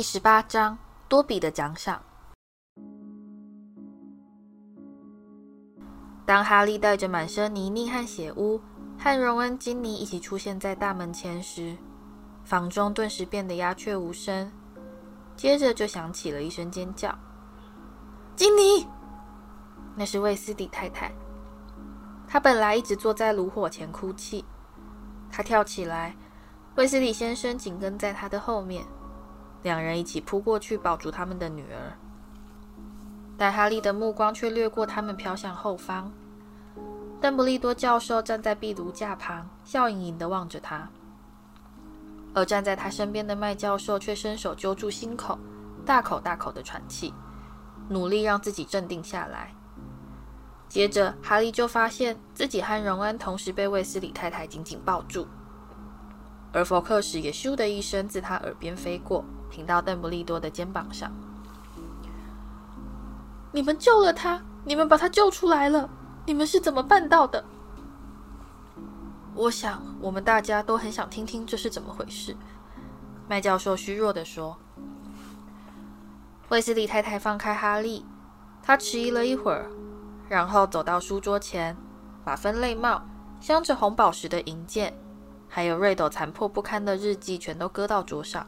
第十八章多比的奖赏。当哈利带着满身泥泞和血污，和荣恩、金妮一起出现在大门前时，房中顿时变得鸦雀无声。接着就响起了一声尖叫：“金妮！”那是卫斯理太太。她本来一直坐在炉火前哭泣。她跳起来，卫斯理先生紧跟在她的后面，两人一起扑过去抱住他们的女儿。但哈利的目光却掠过他们，飘向后方。邓布利多教授站在壁炉架旁，笑盈盈地望着他，而站在他身边的麦教授却伸手揪住心口，大口大口地喘气，努力让自己镇定下来。接着，哈利就发现自己和荣恩同时被卫斯理太太紧紧抱住，而佛克什也咻的一声自他耳边飞过，停到邓布利多的肩膀上。“你们救了他！你们把他救出来了！你们是怎么办到的？”我想，我们大家都很想听听这是怎么回事。”麦教授虚弱地说。卫斯理太太放开哈利，他迟疑了一会儿。然后走到书桌前，把分类帽、镶着红宝石的银剑，还有瑞斗残破不堪的日记全都搁到桌上。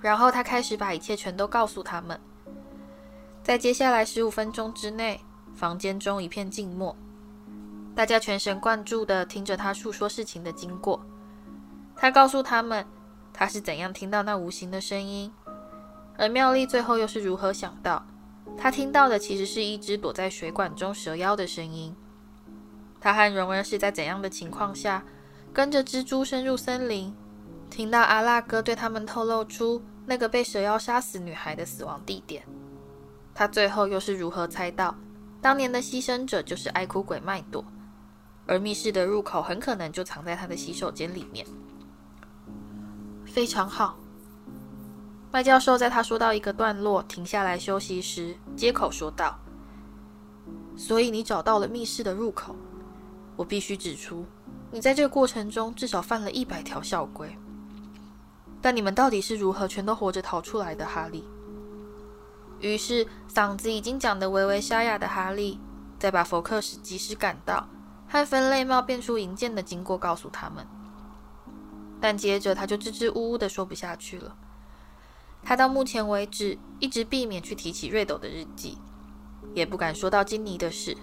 然后他开始把一切全都告诉他们。在接下来十五分钟之内，房间中一片静默，大家全神贯注地听着他述说事情的经过。他告诉他们，他是怎样听到那无形的声音，而妙丽最后又是如何想到。他听到的其实是一只躲在水管中蛇妖的声音。他和荣恩是在怎样的情况下跟着蜘蛛深入森林，听到阿拉哥对他们透露出那个被蛇妖杀死女孩的死亡地点？他最后又是如何猜到当年的牺牲者就是爱哭鬼麦朵，而密室的入口很可能就藏在他的洗手间里面？非常好。麦教授在他说到一个段落，停下来休息时，接口说道：“所以你找到了密室的入口。我必须指出，你在这个过程中至少犯了一百条校规。但你们到底是如何全都活着逃出来的，哈利？”于是，嗓子已经讲得微微沙哑的哈利，再把福克斯及时赶到和分类帽变出银剑的经过告诉他们。但接着他就支支吾吾地说不下去了。他到目前为止一直避免去提起瑞斗的日记，也不敢说到金妮的事。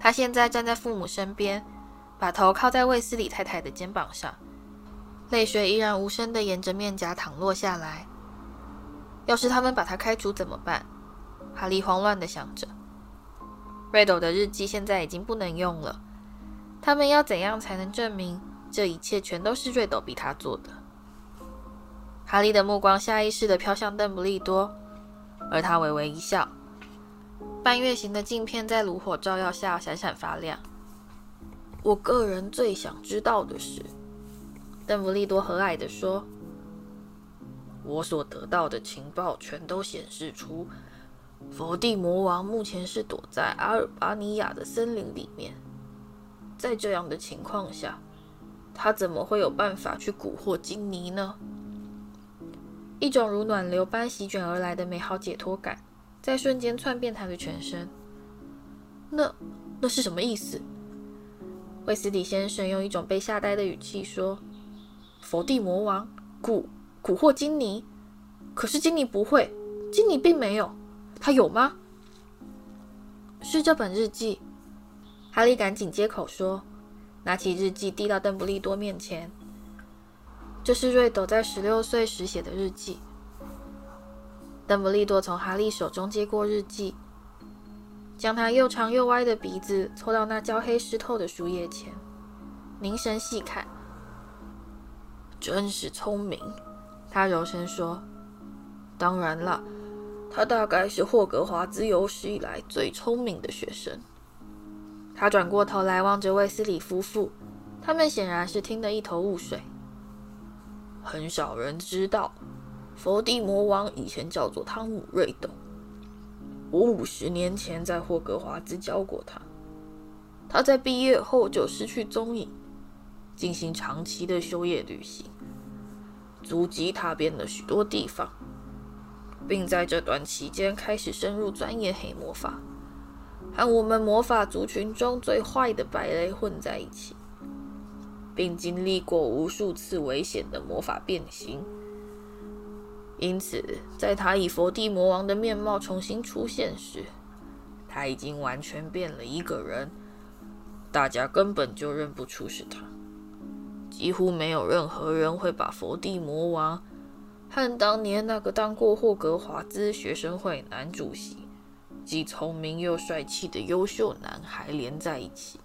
他现在站在父母身边，把头靠在卫斯理太太的肩膀上，泪水依然无声地沿着面颊淌落下来。要是他们把他开除怎么办？哈利慌乱地想着。瑞斗的日记现在已经不能用了，他们要怎样才能证明这一切全都是瑞斗逼他做的？哈利的目光下意识地飘向邓布利多，而他微微一笑。半月形的镜片在炉火照耀下闪闪发亮。我个人最想知道的是，邓布利多和蔼地说：“我所得到的情报全都显示出，佛地魔王目前是躲在阿尔巴尼亚的森林里面。在这样的情况下，他怎么会有办法去蛊惑金妮呢？”一种如暖流般席卷而来的美好解脱感，在瞬间窜遍他的全身。那那是什么意思？卫斯理先生用一种被吓呆的语气说：“佛地魔王蛊蛊惑金妮，可是金妮不会，金妮并没有，他有吗？”是这本日记。哈利赶紧接口说，拿起日记递到邓布利多面前。这是瑞斗在十六岁时写的日记。邓布利多从哈利手中接过日记，将他又长又歪的鼻子凑到那焦黑湿透的书页前，凝神细看。真是聪明，他柔声说。当然了，他大概是霍格华兹有史以来最聪明的学生。他转过头来望着卫斯理夫妇，他们显然是听得一头雾水。很少人知道，佛地魔王以前叫做汤姆·瑞斗。我五十年前在霍格华兹教过他。他在毕业后就失去踪影，进行长期的修业旅行。足迹踏遍了许多地方，并在这段期间开始深入钻研黑魔法，和我们魔法族群中最坏的白类混在一起，并经历过无数次危险的魔法变形。因此，在他以佛地魔王的面貌重新出现时，他已经完全变了一个人，大家根本就认不出是他。几乎没有任何人会把佛地魔王和当年那个当过霍格华兹学生会男主席、既聪明又帅气的优秀男孩连在一起。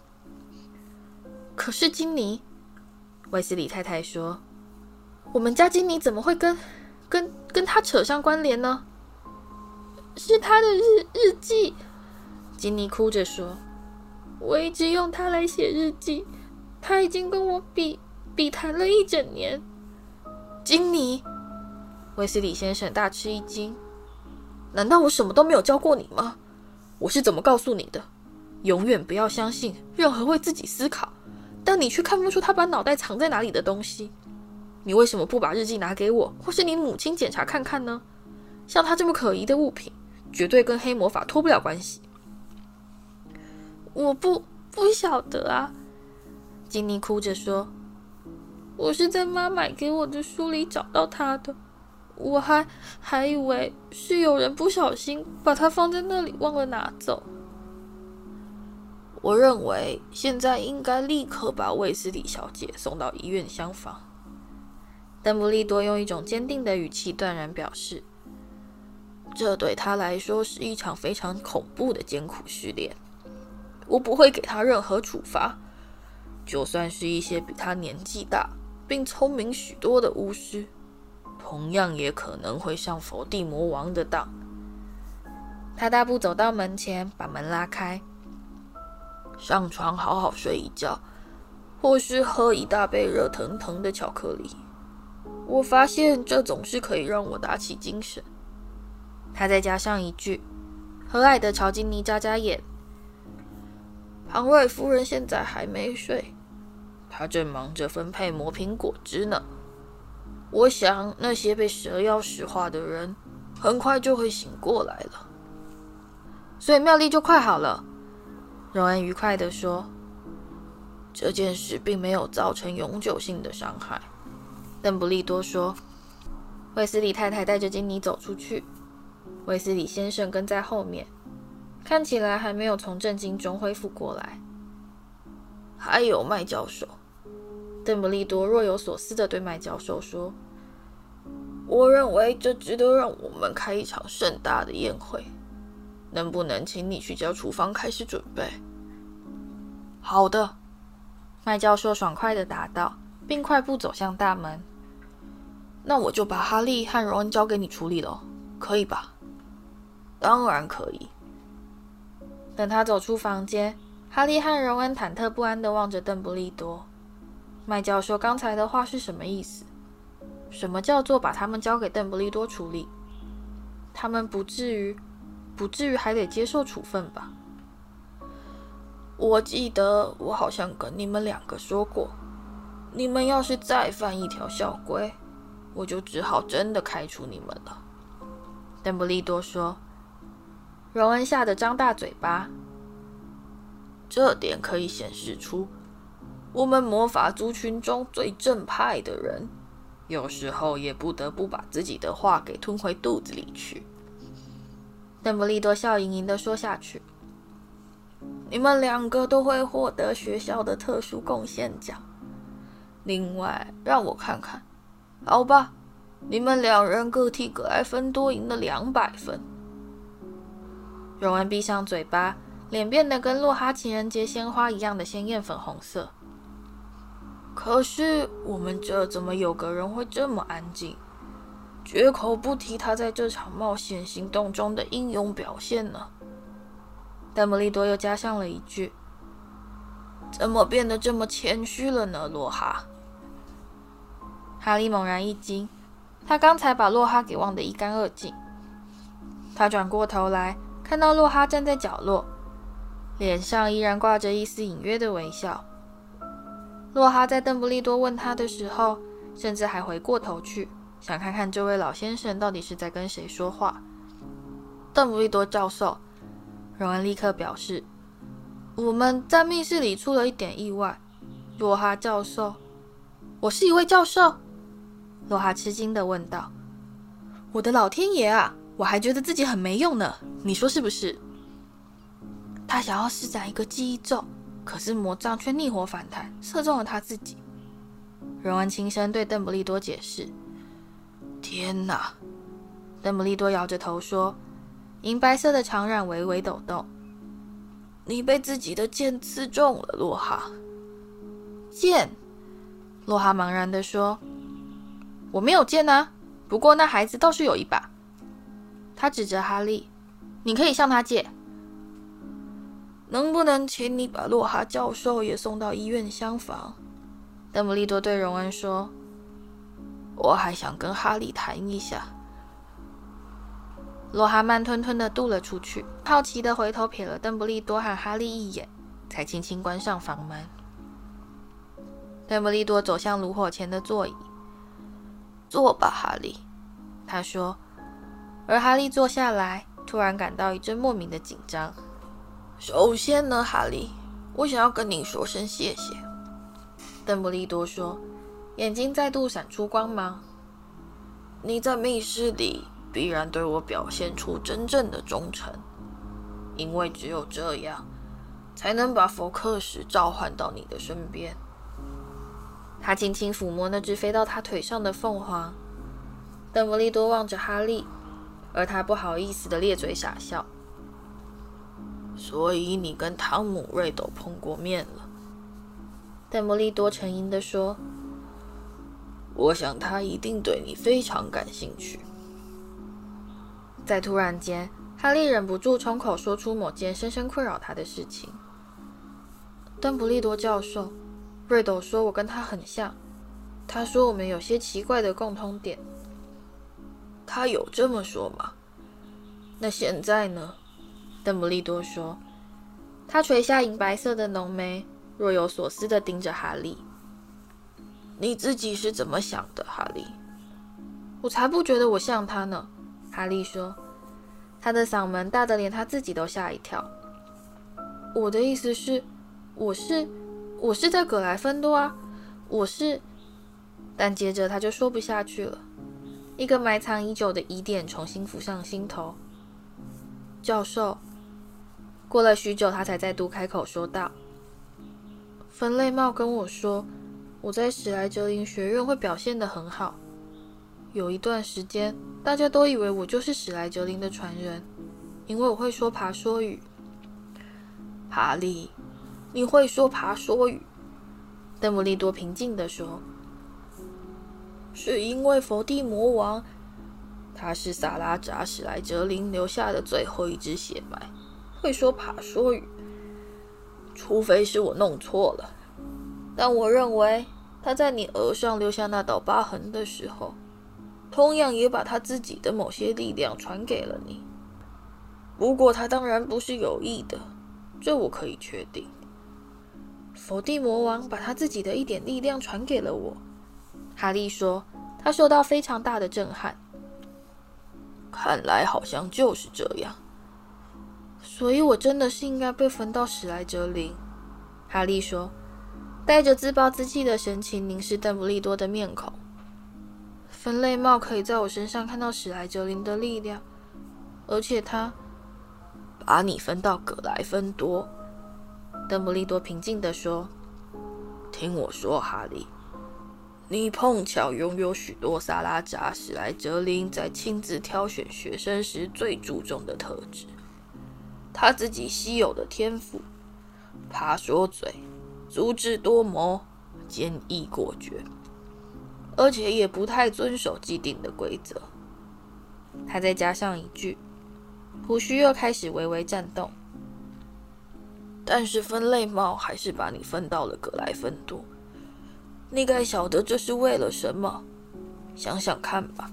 可是金妮，外斯里太太说：“我们家金妮怎么会跟跟跟他扯上关联呢？”是他的日日记，金妮哭着说：“我一直用它来写日记，他已经跟我比。”比谈了一整年，金妮，威斯理先生大吃一惊。难道我什么都没有教过你吗？我是怎么告诉你的？永远不要相信任何会自己思考，但你却看不出他把脑袋藏在哪里的东西。你为什么不把日记拿给我，或是你母亲检查看看呢？像他这么可疑的物品，绝对跟黑魔法脱不了关系。我不不晓得啊，金妮哭着说。我是在妈买给我的书里找到它的，我还还以为是有人不小心把它放在那里忘了拿走。我认为现在应该立刻把卫斯理小姐送到医院厢房。邓布利多用一种坚定的语气断然表示：“这对他来说是一场非常恐怖的艰苦训练。我不会给他任何处罚，就算是一些比他年纪大。”并聪明许多的巫师，同样也可能会上佛地魔王的当。他大步走到门前，把门拉开，上床好好睡一觉，或是喝一大杯热腾腾的巧克力。我发现这总是可以让我打起精神。他再加上一句，和蔼地朝金妮眨眨眼。庞瑞夫人现在还没睡。他正忙着分配魔苹果汁呢。我想那些被蛇妖石化的人很快就会醒过来了，所以妙丽就快好了。荣恩愉快地说：“这件事并没有造成永久性的伤害。”邓布利多说：“卫斯理太太带着金妮走出去，卫斯理先生跟在后面，看起来还没有从震惊中恢复过来。还有麦教授。”邓布利多若有所思地对麦教授说：“我认为这值得让我们开一场盛大的宴会。能不能请你去叫厨房开始准备？”“好的。”麦教授爽快地答道，并快步走向大门。“那我就把哈利和荣恩交给你处理了，可以吧？”“当然可以。”等他走出房间，哈利和荣恩忐忑不安地望着邓布利多。麦教授刚才的话是什么意思？什么叫做把他们交给邓布利多处理？他们不至于，不至于还得接受处分吧？我记得我好像跟你们两个说过，你们要是再犯一条校规，我就只好真的开除你们了。邓布利多说。荣恩吓得张大嘴巴。这点可以显示出。我们魔法族群中最正派的人，有时候也不得不把自己的话给吞回肚子里去。邓布利多笑盈盈地说下去：“你们两个都会获得学校的特殊贡献奖。另外，让我看看，好吧，你们两人各替格莱芬多赢了两百分。”荣恩闭上嘴巴，脸变得跟洛哈情人节鲜花一样的鲜艳粉红色。可是我们这怎么有个人会这么安静，绝口不提他在这场冒险行动中的英勇表现呢？邓布利多又加上了一句：“怎么变得这么谦虚了呢？”洛哈。哈利猛然一惊，他刚才把洛哈给忘得一干二净。他转过头来，看到洛哈站在角落，脸上依然挂着一丝隐约的微笑。洛哈在邓布利多问他的时候，甚至还回过头去想看看这位老先生到底是在跟谁说话。邓布利多教授，荣恩立刻表示：“我们在密室里出了一点意外。”洛哈教授，我是一位教授。洛哈吃惊地问道：“我的老天爷啊！我还觉得自己很没用呢，你说是不是？”他想要施展一个记忆咒，可是魔杖却逆火反弹，射中了他自己。荣恩轻声对邓布利多解释：“天哪！”邓布利多摇着头说。银白色的长髯微微抖动。你被自己的剑刺中了，洛哈。剑？洛哈茫然地说：“我没有剑啊，不过那孩子倒是有一把。”他指着哈利：“你可以向他借。能不能请你把洛哈教授也送到医院厢房？”邓布利多对荣恩说：“我还想跟哈利谈一下。”洛哈慢吞吞地踱了出去，好奇地回头瞥了邓布利多和哈利一眼，才轻轻关上房门。邓布利多走向炉火前的座椅，“坐吧，哈利。”他说。而哈利坐下来，突然感到一阵莫名的紧张。首先呢，哈利，我想要跟你说声谢谢。”邓布利多说，眼睛再度闪出光芒。“你在密室里。”必然对我表现出真正的忠诚，因为只有这样，才能把福克什召唤到你的身边。他轻轻抚摸那只飞到他腿上的凤凰。邓布利多望着哈利，而他不好意思地咧嘴傻笑。所以你跟汤姆·瑞斗碰过面了？邓布利多沉吟地说：“我想他一定对你非常感兴趣。”在突然间，哈利忍不住冲口说出某件深深困扰他的事情。邓布利多教授，瑞斗说我跟他很像，他说我们有些奇怪的共通点。他有这么说吗？那现在呢？邓布利多说，他垂下银白色的浓眉，若有所思地盯着哈利。你自己是怎么想的，哈利？我才不觉得我像他呢。哈利说：“他的嗓门大得连他自己都吓一跳。我的意思是，我是，我是在葛莱芬多啊，我是……但接着他就说不下去了。一个埋藏已久的疑点重新浮上心头。教授，过了许久，他才再度开口说道：‘分类帽跟我说，我在史莱哲林学院会表现得很好。’”有一段时间，大家都以为我就是史莱哲林的传人，因为我会说爬说语。哈利，你会说爬说语？邓布利多平静地说：“是因为佛地魔王，他是萨拉扎史莱哲林留下的最后一只血脉，会说爬说语。除非是我弄错了，但我认为他在你额上留下那道疤痕的时候。”同样也把他自己的某些力量传给了你，不过他当然不是有意的，这我可以确定。佛地魔王把他自己的一点力量传给了我，哈利说，他受到非常大的震撼。看来好像就是这样，所以我真的是应该被分到史莱哲林。哈利说，带着自暴自弃的神情凝视邓布利多的面孔。分类帽可以在我身上看到史莱哲林的力量，而且他把你分到葛莱芬多。邓布利多平静地说：“听我说，哈利，你碰巧拥有许多萨拉扎史莱哲林在亲自挑选学生时最注重的特质。他自己稀有的天赋：爬说嘴、足智多谋、坚毅果决。”而且也不太遵守既定的规则。他再加上一句，胡须又开始微微颤动。但是分类帽还是把你分到了葛莱芬多。你该晓得这是为了什么？想想看吧。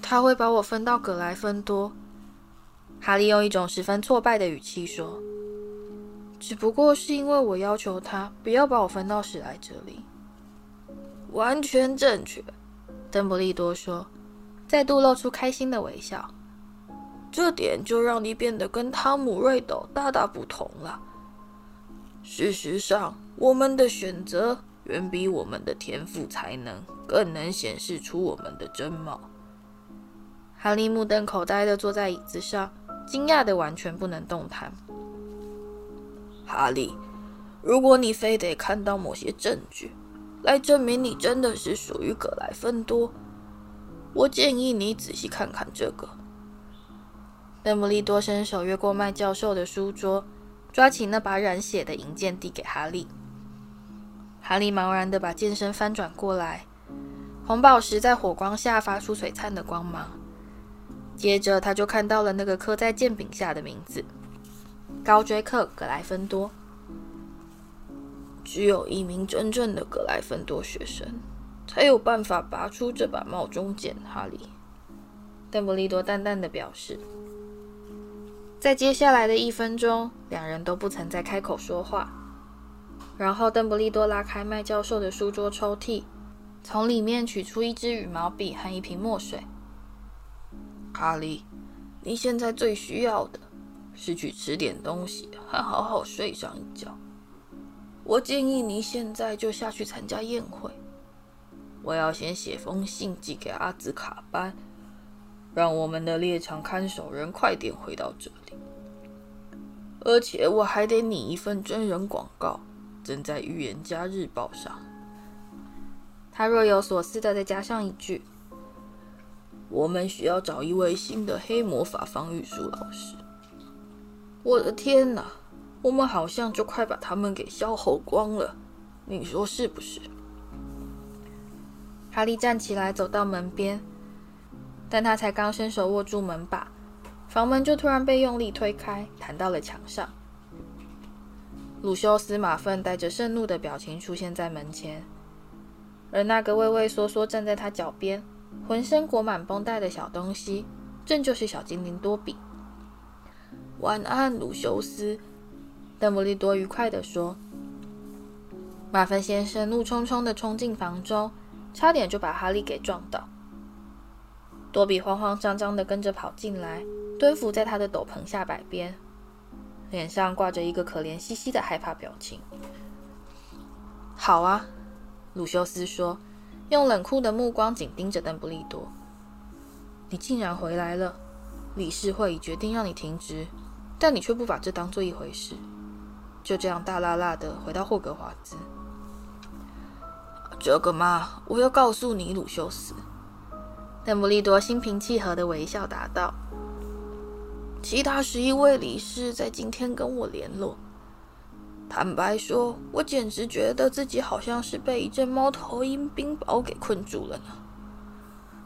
他会把我分到葛莱芬多。哈利用一种十分挫败的语气说：“只不过是因为我要求他不要把我分到史莱哲林。”完全正确。邓布利多说，再度露出开心的微笑。这点就让你变得跟汤姆·瑞斗大大不同了。事实上，我们的选择远比我们的天赋才能更能显示出我们的真貌。哈利目瞪口呆地坐在椅子上，惊讶的完全不能动弹。哈利，如果你非得看到某些证据来证明你真的是属于葛莱芬多，我建议你仔细看看这个。邓布利多伸手越过麦教授的书桌，抓起那把染血的银剑递给哈利。哈利茫然地把剑身翻转过来，红宝石在火光下发出璀璨的光芒。接着，他就看到了那个刻在剑柄下的名字。高锥客·葛莱芬多，只有一名真正的葛莱芬多学生才有办法拔出这把帽中剑。哈利，邓布利多淡淡的表示。在接下来的一分钟，两人都不曾再开口说话。然后，邓布利多拉开麦教授的书桌抽屉，从里面取出一支羽毛笔和一瓶墨水。哈利，你现在最需要的。是去吃点东西，还好好睡上一觉。我建议你现在就下去参加宴会。我要先写封信寄给阿兹卡班，让我们的猎场看守人快点回到这里。而且我还得拟一份真人广告，登在《预言家日报》上。他若有所思地再加上一句：“我们需要找一位新的黑魔法防御术老师。”我的天哪，我们好像就快把他们给消耗光了，你说是不是？哈利站起来走到门边，但他才刚伸手握住门把，房门就突然被用力推开，弹到了墙上。鲁修斯·马粪带着盛怒的表情出现在门前，而那个畏畏缩缩站在他脚边、浑身裹满绷带的小东西，正就是小精灵多比。晚安，鲁修斯。邓布利多愉快地说。马芬先生怒冲冲地冲进房中，差点就把哈利给撞倒。多比慌慌张张地跟着跑进来，蹲伏在他的斗篷下摆边，脸上挂着一个可怜兮兮的害怕表情。好啊，鲁修斯说，用冷酷的目光紧盯着邓布利多。你竟然回来了！理事会已决定让你停职。但你却不把这当做一回事，就这样大剌剌的回到霍格华兹。这个嘛，我要告诉你，鲁修斯。邓布利多心平气和的微笑答道：“其他十一位理事在今天跟我联络。坦白说，我简直觉得自己好像是被一阵猫头鹰冰雹给困住了呢。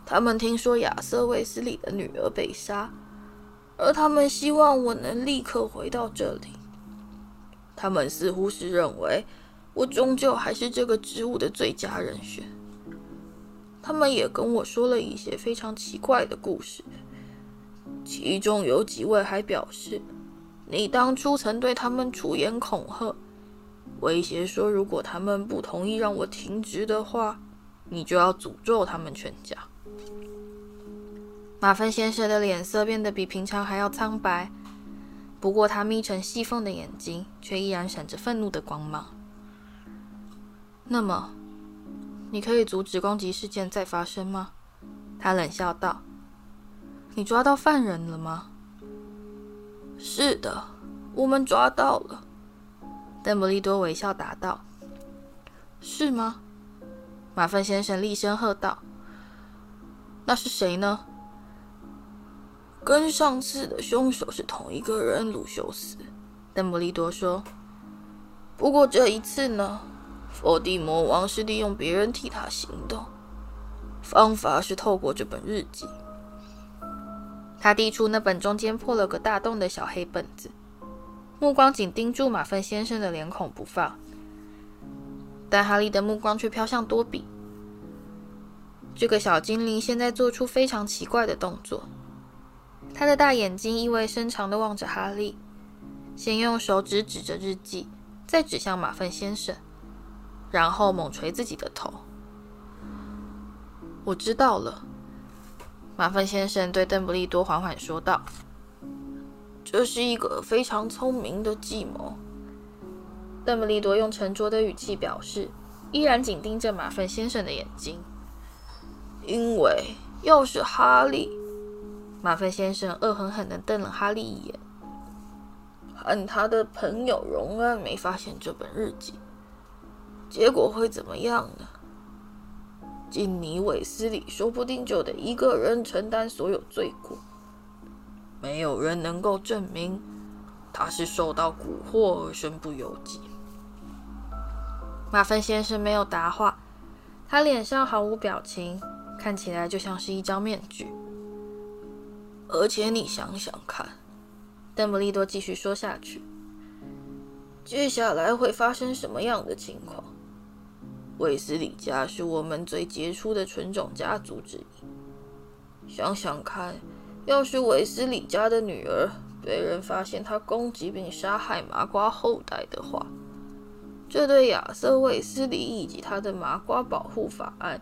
他们听说亚瑟·卫斯理的女儿被杀。”而他们希望我能立刻回到这里。他们似乎是认为我终究还是这个职务的最佳人选。他们也跟我说了一些非常奇怪的故事，其中有几位还表示，你当初曾对他们出言恐吓，威胁说如果他们不同意让我停职的话，你就要诅咒他们全家。马芬先生的脸色变得比平常还要苍白，不过他眯成细缝的眼睛却依然闪着愤怒的光芒。那么，你可以阻止攻击事件再发生吗？他冷笑道。你抓到犯人了吗？是的，我们抓到了。邓布利多微笑答道。是吗？马粪先生厉声喝道。那是谁呢？跟上次的凶手是同一个人，鲁修斯。邓布利多说。不过这一次呢，佛地魔王是利用别人替他行动，方法是透过这本日记。他递出那本中间破了个大洞的小黑本子，目光紧盯住马份先生的脸孔不放。但哈利的目光却飘向多比。这个小精灵现在做出非常奇怪的动作。他的大眼睛意味深长地望着哈利，先用手指指着日记，再指向马粪先生，然后猛捶自己的头。我知道了。马粪先生对邓布利多缓缓说道：“这是一个非常聪明的计谋。”邓布利多用沉着的语气表示，依然紧盯着马粪先生的眼睛。因为要是哈利，马粪先生恶狠狠地瞪了哈利一眼，和他的朋友荣恩没发现这本日记，结果会怎么样呢？进尼·韦斯里说不定就得一个人承担所有罪过，没有人能够证明他是受到蛊惑而身不由己。马芬先生没有答话，他脸上毫无表情，看起来就像是一张面具。而且你想想看，邓布利多继续说下去，接下来会发生什么样的情况？韦斯里家是我们最杰出的纯种家族之一。想想看，要是韦斯里家的女儿被人发现她攻击并杀害麻瓜后代的话，这对亚瑟·韦斯里以及他的麻瓜保护法案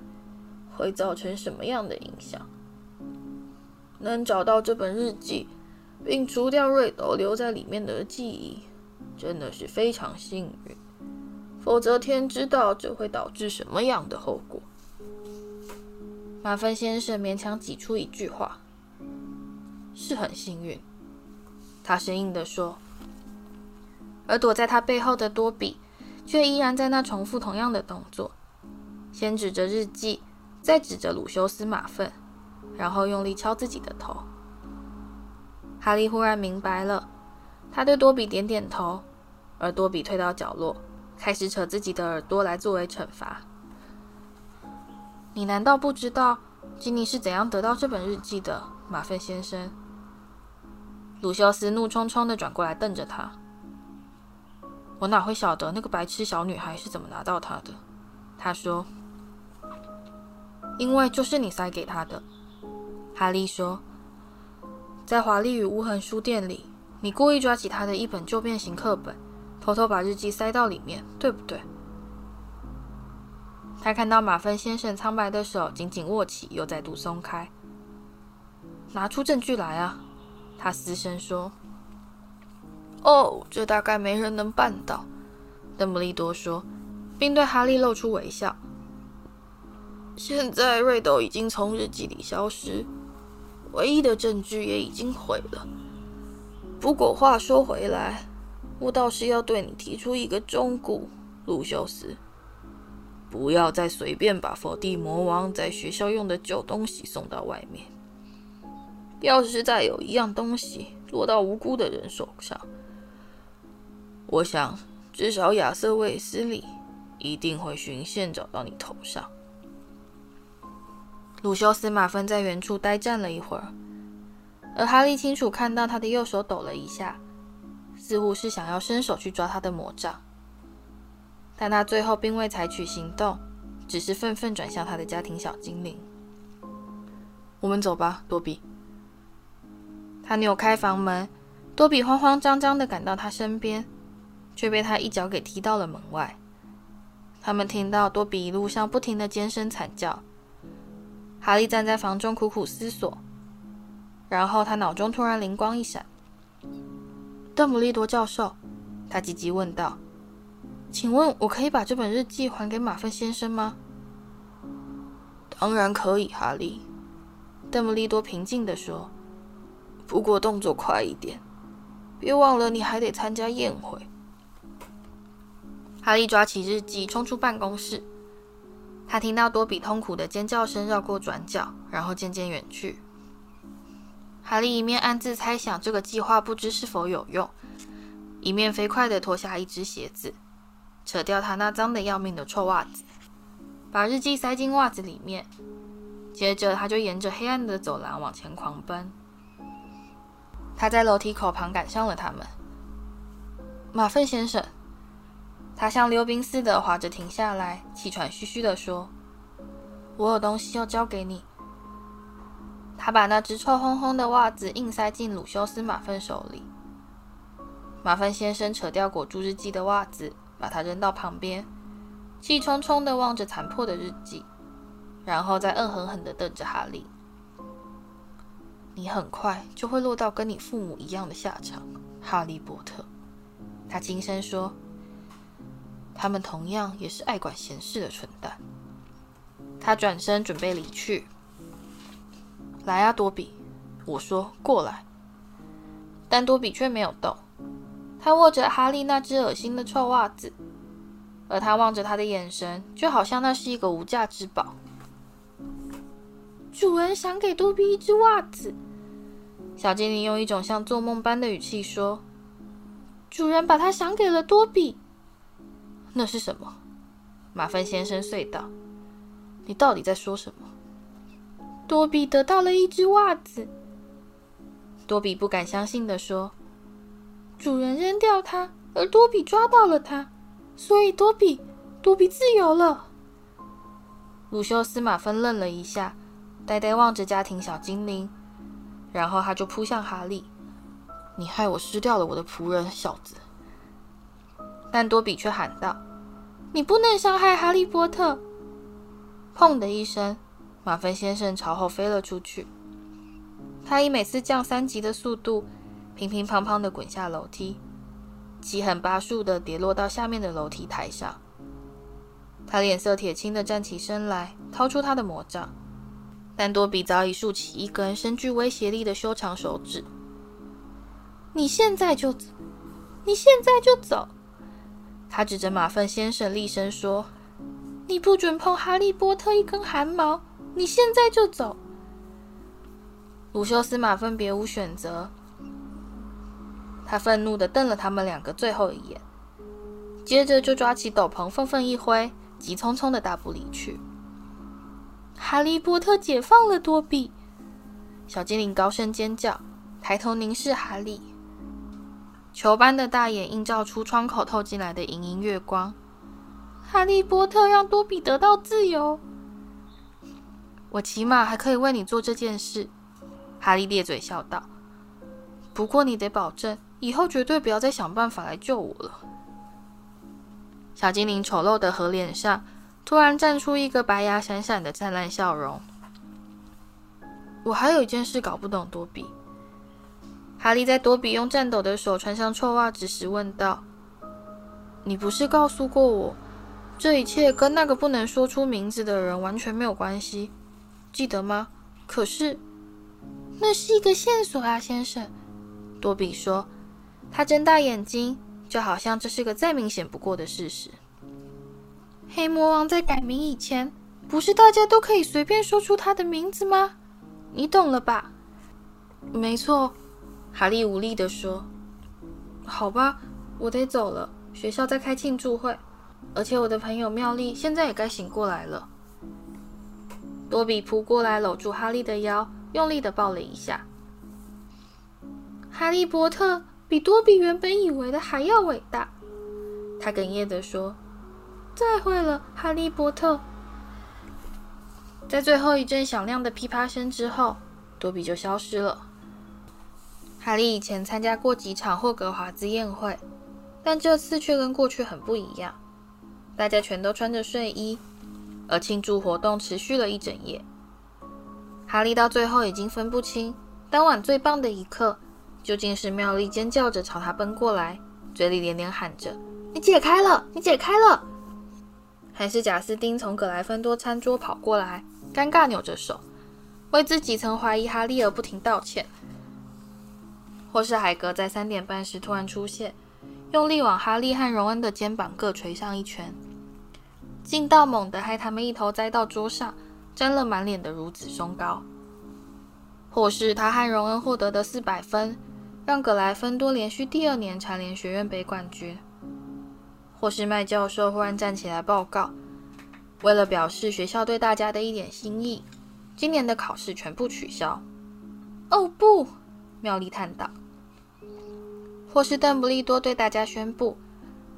会造成什么样的影响？能找到这本日记，并除掉瑞斗留在里面的记忆，真的是非常幸运。否则，天知道这会导致什么样的后果。马份先生勉强挤出一句话：“是很幸运。”他生硬地说。而躲在他背后的多比，却依然在那重复同样的动作，先指着日记，再指着鲁修斯·马粪，然后用力敲自己的头。哈利忽然明白了，他对多比点点头，而多比退到角落。开始扯自己的耳朵来作为惩罚。你难道不知道吉妮是怎样得到这本日记的，马份先生？鲁修斯怒冲冲地转过来瞪着他。我哪会晓得那个白痴小女孩是怎么拿到它的？他说。因为就是你塞给他的。哈利说。在华丽与无痕书店里，你故意抓起他的一本旧变形课本。偷偷把日记塞到里面，对不对？他看到马芬先生苍白的手紧紧握起，又再度松开。拿出证据来啊！他嘶声说。哦，这大概没人能办到。邓布利多说，并对哈利露出微笑。现在瑞斗已经从日记里消失，唯一的证据也已经毁了。不过话说回来。我倒是要对你提出一个忠告，鲁修斯，不要再随便把佛地魔王在学校用的旧东西送到外面。要是再有一样东西落到无辜的人手上，我想至少亚瑟·卫斯理一定会循线找到你头上。鲁修斯·马芬在原处呆站了一会儿，而哈利清楚看到他的右手抖了一下。似乎是想要伸手去抓他的魔杖，但他最后并未采取行动，只是愤愤转向他的家庭小精灵。我们走吧，多比。他扭开房门，多比慌慌张张地赶到他身边，却被他一脚给踢到了门外。他们听到多比一路上不停地尖声惨叫。哈利站在房中苦苦思索，然后他脑中突然灵光一闪。邓布利多教授，他急急问道：“请问，我可以把这本日记还给马粪先生吗？”“当然可以，哈利。”邓布利多平静地说。“不过动作快一点，别忘了你还得参加宴会。”哈利抓起日记，冲出办公室。他听到多比痛苦的尖叫声绕过转角，然后渐渐远去。哈利一面暗自猜想这个计划不知是否有用，一面飞快地脱下一只鞋子，扯掉他那脏得要命的臭袜子，把日记塞进袜子里面。接着，他就沿着黑暗的走廊往前狂奔。他在楼梯口旁赶上了他们。马粪先生，他像溜冰似的滑着停下来，气喘吁吁地说：“我有东西要交给你。”他把那只臭烘烘的袜子硬塞进鲁修斯·马芬手里。马芬先生扯掉裹住日记的袜子，把它扔到旁边，气冲冲地望着残破的日记。然后再恶狠狠地瞪着哈利。你很快就会落到跟你父母一样的下场，哈利波特。他轻声说：“他们同样也是爱管闲事的蠢蛋。”他转身准备离去。来啊，多比！我说过来。但多比却没有动。他握着哈利那只恶心的臭袜子，而他望着他的眼神，就好像那是一个无价之宝。主人想给多比一只袜子。小精灵用一种像做梦般的语气说：“主人把它想给了多比。”那是什么？马粪先生碎道。你到底在说什么？多比得到了一只袜子。多比不敢相信地说：“主人扔掉它，而多比抓到了它，所以多比，多比自由了。”鲁修斯·马芬愣了一下，呆呆望着家庭小精灵。然后他就扑向哈利，“你害我失掉了我的仆人，小子！”但多比却喊道：“你不能伤害哈利波特！”砰的一声，马芬先生朝后飞了出去。他以每次降三级的速度，乒乒乓乓地滚下楼梯，七横八竖地跌落到下面的楼梯台上。他脸色铁青地站起身来，掏出他的魔杖。但多比早已竖起一根深具威胁力的修长手指。“你现在就走！你现在就走！”他指着马粪先生厉声说：“你不准碰哈利波特一根汗毛！你现在就走！”鲁修斯·马分别无选择，他愤怒地瞪了他们两个最后一眼，接着就抓起斗篷，愤愤一挥，急匆匆地大步离去。哈利波特解放了多比！小精灵高声尖叫，抬头凝视哈利。球般的大眼映照出窗口透进来的莹莹月光。哈利波特让多比得到自由，我起码还可以为你做这件事。哈利咧嘴笑道：“不过你得保证，以后绝对不要再想办法来救我了。”小精灵丑陋的河脸上。突然绽出一个白牙闪闪的灿烂笑容。我还有一件事搞不懂，多比。哈利在多比用颤抖的手穿上臭袜子时问道：“你不是告诉过我，这一切跟那个不能说出名字的人完全没有关系，记得吗？”可是，那是一个线索啊，先生。多比说，他睁大眼睛，就好像这是个再明显不过的事实。黑魔王在改名以前，不是大家都可以随便说出他的名字吗？你懂了吧？没错，哈利无力地说。好吧，我得走了。学校在开庆祝会，而且我的朋友妙丽现在也该醒过来了。多比扑过来搂住哈利的腰，用力的抱了一下。哈利波特比多比原本以为的还要伟大，他哽咽的说。再会了，哈利波特。在最后一阵响亮的噼啪声之后，多比就消失了。哈利以前参加过几场霍格华兹宴会，但这次却跟过去很不一样。大家全都穿着睡衣，而庆祝活动持续了一整夜。哈利到最后已经分不清，当晚最棒的一刻，究竟是妙丽尖叫着朝他奔过来，嘴里连连喊着：“你解开了，你解开了！”还是贾斯汀从葛莱芬多餐桌跑过来，尴尬扭着手，为自己曾怀疑哈利而不停道歉；或是海格在三点半时突然出现，用力往哈利和荣恩的肩膀各捶上一拳，劲道猛地害他们一头栽到桌上，沾了满脸的孺子松糕；或是他和荣恩获得的四百分，让葛莱芬多连续第二年蝉联学院杯冠军。或是麦教授忽然站起来报告，为了表示学校对大家的一点心意，今年的考试全部取消。哦不，妙丽叹道。或是邓布利多对大家宣布，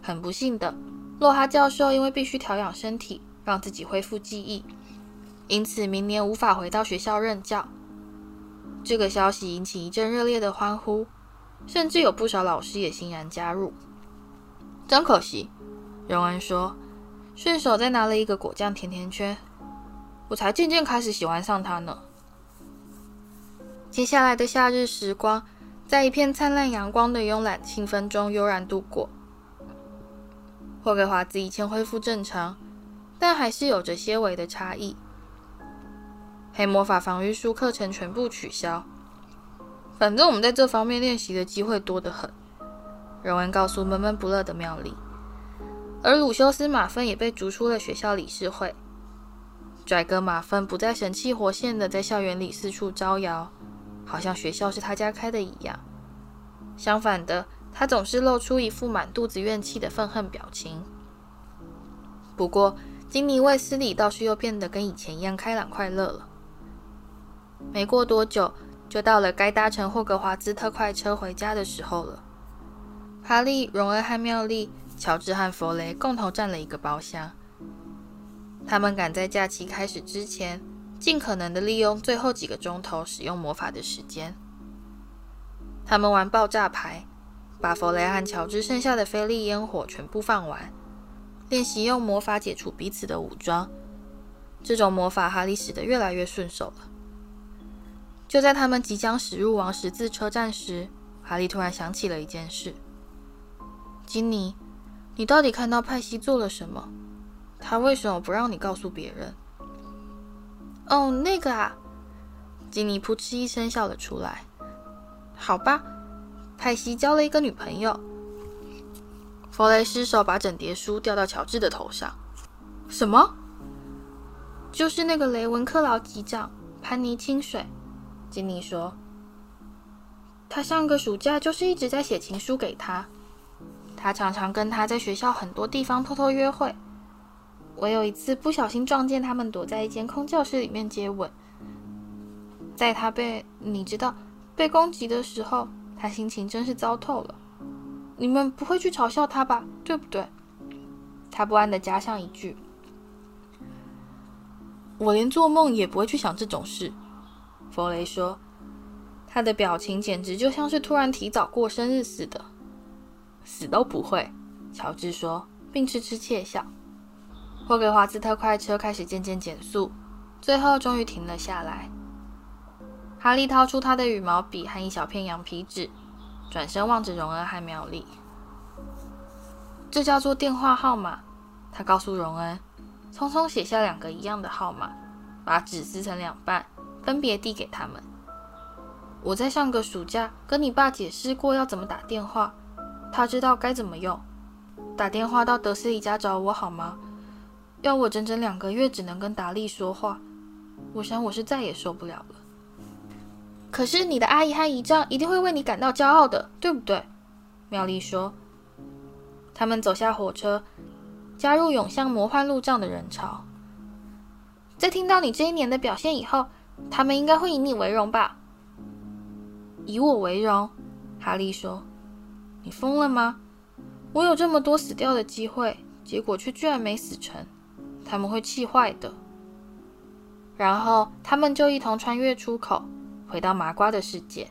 很不幸的，洛哈教授因为必须调养身体，让自己恢复记忆，因此明年无法回到学校任教。这个消息引起一阵热烈的欢呼，甚至有不少老师也欣然加入。真可惜，荣恩说，顺手再拿了一个果酱甜甜圈。我才渐渐开始喜欢上他呢。接下来的夏日时光，在一片灿烂阳光的慵懒气氛中悠然度过。霍格华兹一切恢复正常，但还是有着些微的差异。黑魔法防御术课程全部取消，反正我们在这方面练习的机会多得很。荣恩告诉闷闷不乐的妙丽，而鲁修斯·马芬也被逐出了学校理事会。拽哥马芬不再神气活现的在校园里四处招摇，好像学校是他家开的一样。相反的，他总是露出一副满肚子怨气的愤恨表情。不过，金妮·卫斯理倒是又变得跟以前一样开朗快乐了。没过多久，就到了该搭乘霍格华兹特快车回家的时候了。哈利、荣恩和妙丽、乔治和弗雷共同占了一个包厢。他们赶在假期开始之前，尽可能的利用最后几个钟头使用魔法的时间。他们玩爆炸牌，把弗雷和乔治剩下的菲利烟火全部放完，练习用魔法解除彼此的武装。这种魔法，哈利使得越来越顺手了。就在他们即将驶入王十字车站时，哈利突然想起了一件事。金妮，你到底看到派西做了什么？他为什么不让你告诉别人？哦，那个啊！金妮扑哧一声笑了出来。好吧，派西交了一个女朋友。弗雷失手把整叠书掉到乔治的头上。什么？就是那个雷文克劳级长潘尼清水。金妮说，他上个暑假就是一直在写情书给他。他常常跟他在学校很多地方偷偷约会。我有一次不小心撞见他们躲在一间空教室里面接吻。在他被你知道被攻击的时候，他心情真是糟透了。你们不会去嘲笑他吧？对不对？他不安地加上一句：“我连做梦也不会去想这种事。”弗雷说，他的表情简直就像是突然提早过生日似的。死都不会，乔治说，并痴痴窃笑。霍格华兹特快车开始渐渐减速，最后终于停了下来。哈利掏出他的羽毛笔和一小片羊皮纸，转身望着荣恩和妙丽。这叫做电话号码，他告诉荣恩，匆匆写下两个一样的号码，把纸撕成两半，分别递给他们。我在上个暑假跟你爸解释过要怎么打电话。他知道该怎么用，打电话到德思礼家找我好吗？要我整整两个月只能跟达利说话，我想我是再也受不了了。可是你的阿姨和姨丈一定会为你感到骄傲的，对不对？妙丽说。他们走下火车，加入涌向魔幻路障的人潮。在听到你这一年的表现以后，他们应该会以你为荣吧？以我为荣，哈利说。你疯了吗？我有这么多死掉的机会，结果却居然没死成，他们会气坏的。然后他们就一同穿越出口，回到麻瓜的世界。